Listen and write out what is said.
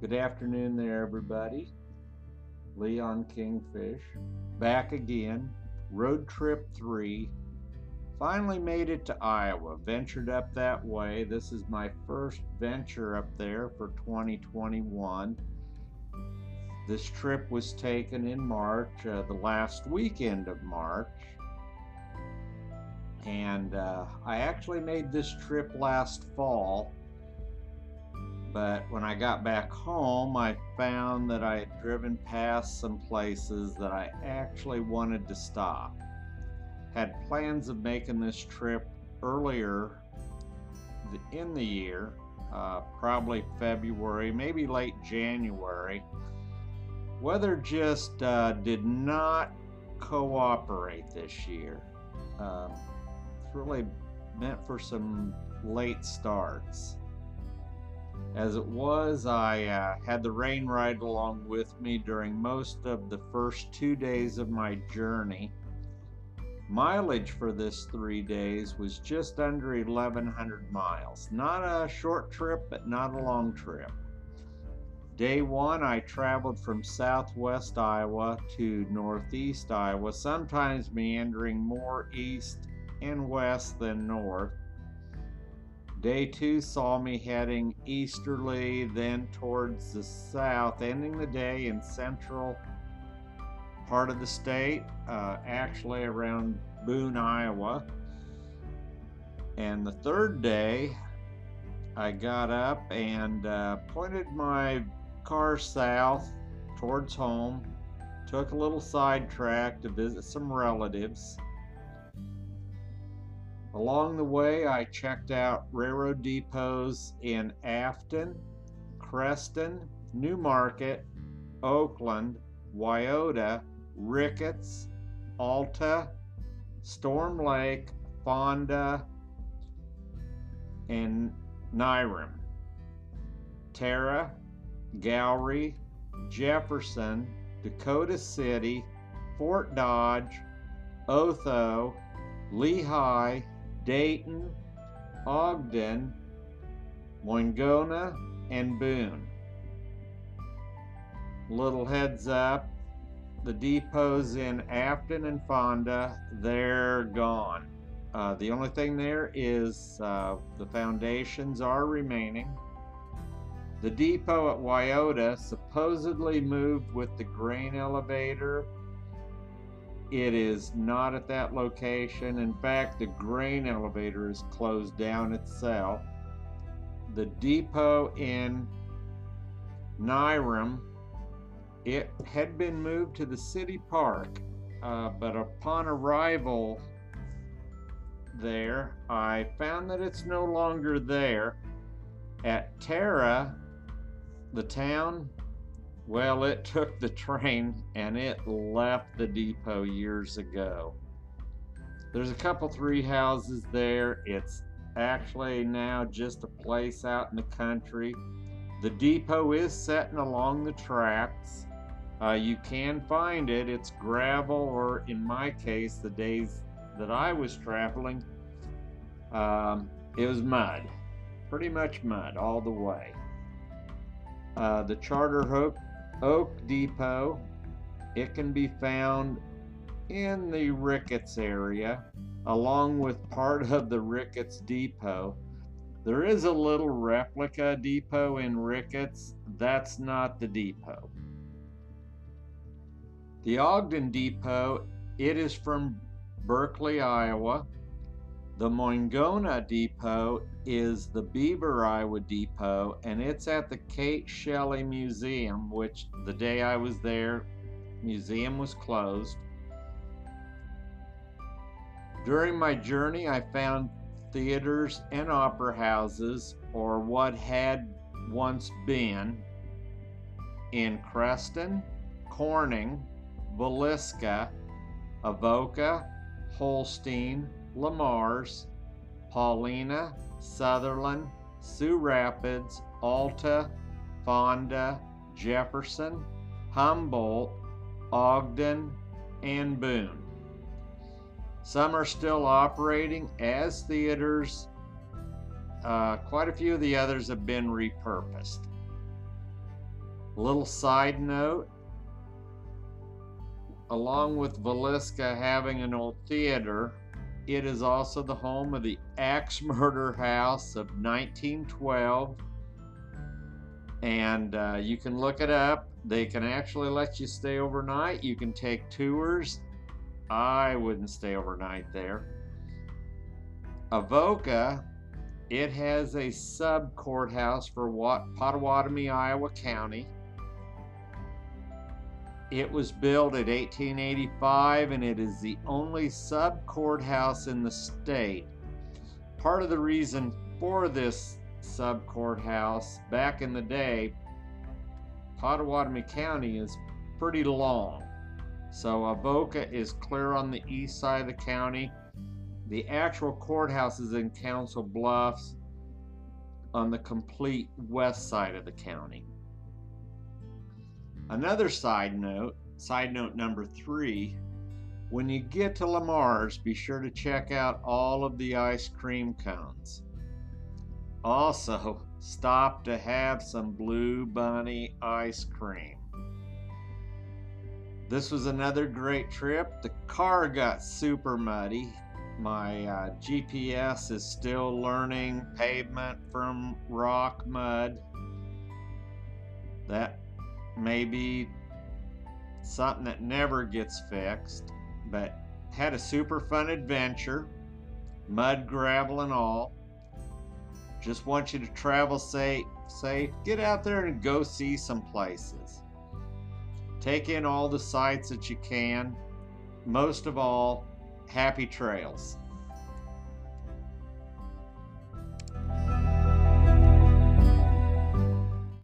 Good afternoon there, everybody. Leon Kingfish, back again. Road trip three. Finally made it to Iowa. Ventured up that way. This is my first venture up there for 2021. This trip was taken in March, uh, the last weekend of March. And uh, I actually made this trip last fall but when I got back home, I found that I had driven past some places that I actually wanted to stop. Had plans of making this trip earlier in the year, uh, probably February, maybe late January. Weather just uh, did not cooperate this year. It's really meant for some late starts. As it was, I uh, had the rain ride along with me during most of the first two days of my journey. Mileage for this three days was just under 1,100 miles. Not a short trip, but not a long trip. Day one, I traveled from southwest Iowa to northeast Iowa, sometimes meandering more east and west than north. Day two saw me heading easterly, then towards the south, ending the day in central part of the state, uh, actually around Boone, Iowa. And the third day, I got up and uh, pointed my car south towards home, took a little sidetrack to visit some relatives. Along the way, I checked out railroad depots in Afton, Creston, New Market, Oakland, Wiota, Ricketts, Alta, Storm Lake, Fonda, and Nyrum. Tara, Gowrie, Jefferson, Dakota City, Fort Dodge, Otho, Lehigh, Dayton, Ogden, Moingona, and Boone. Little heads up, the depots in Afton and Fonda, they're gone. Uh, the only thing there is uh, the foundations are remaining. The depot at Wiota supposedly moved with the grain elevator it is not at that location. In fact, the grain elevator is closed down itself. The depot in Nyrum, it had been moved to the city park, uh, but upon arrival there, I found that it's no longer there. At Tara, the town well, it took the train and it left the depot years ago. There's a couple three houses there. It's actually now just a place out in the country. The depot is setting along the tracks. Uh, you can find it. It's gravel, or in my case, the days that I was traveling, um, it was mud. Pretty much mud all the way. Uh, the Charter Oak Oak Depot. It can be found in the Ricketts area, along with part of the Ricketts Depot. There is a little replica depot in Ricketts. That's not the depot. The Ogden Depot, it is from Berkley, Iowa. The Moingona Depot is the Beaver, Iowa Depot, and it's at the Kate Shelley Museum, which the day I was there, museum was closed. During my journey, I found theaters and opera houses, or what had once been, in Creston, Corning, Villisca, Avoca, Holstein, Le Mars, Paullina, Sutherland, Sioux Rapids, Alta, Fonda, Jefferson, Humboldt, Ogden, and Boone. Some are still operating as theaters. Uh, quite a few of the others have been repurposed. Little side note along with Villisca having an old theater, it is also the home of the Axe Murder House of 1912. And uh, you can look it up. They can actually let you stay overnight. You can take tours. I wouldn't stay overnight there. Avoca, it has a sub courthouse for Pottawattamie, Iowa County. It was built in 1885 and it is the only sub courthouse in the state. Part of the reason for this sub courthouse back in the day, Pottawattamie County is pretty long. So Avoca is clear on the east side of the county. The actual courthouse is in Council Bluffs on the complete west side of the county. Another side note, side note number three, when you get to Le Mars, be sure to check out all of the ice cream cones. Also, stop to have some Blue Bunny ice cream. This was another great trip. The car got super muddy. My uh, GPS is still learning pavement from rock mud. That may be something that never gets fixed, but had a super fun adventure, mud, gravel, and all. Just want you to travel safe, safe. Get out there and go see some places. Take in all the sights that you can. Most of all, happy trails.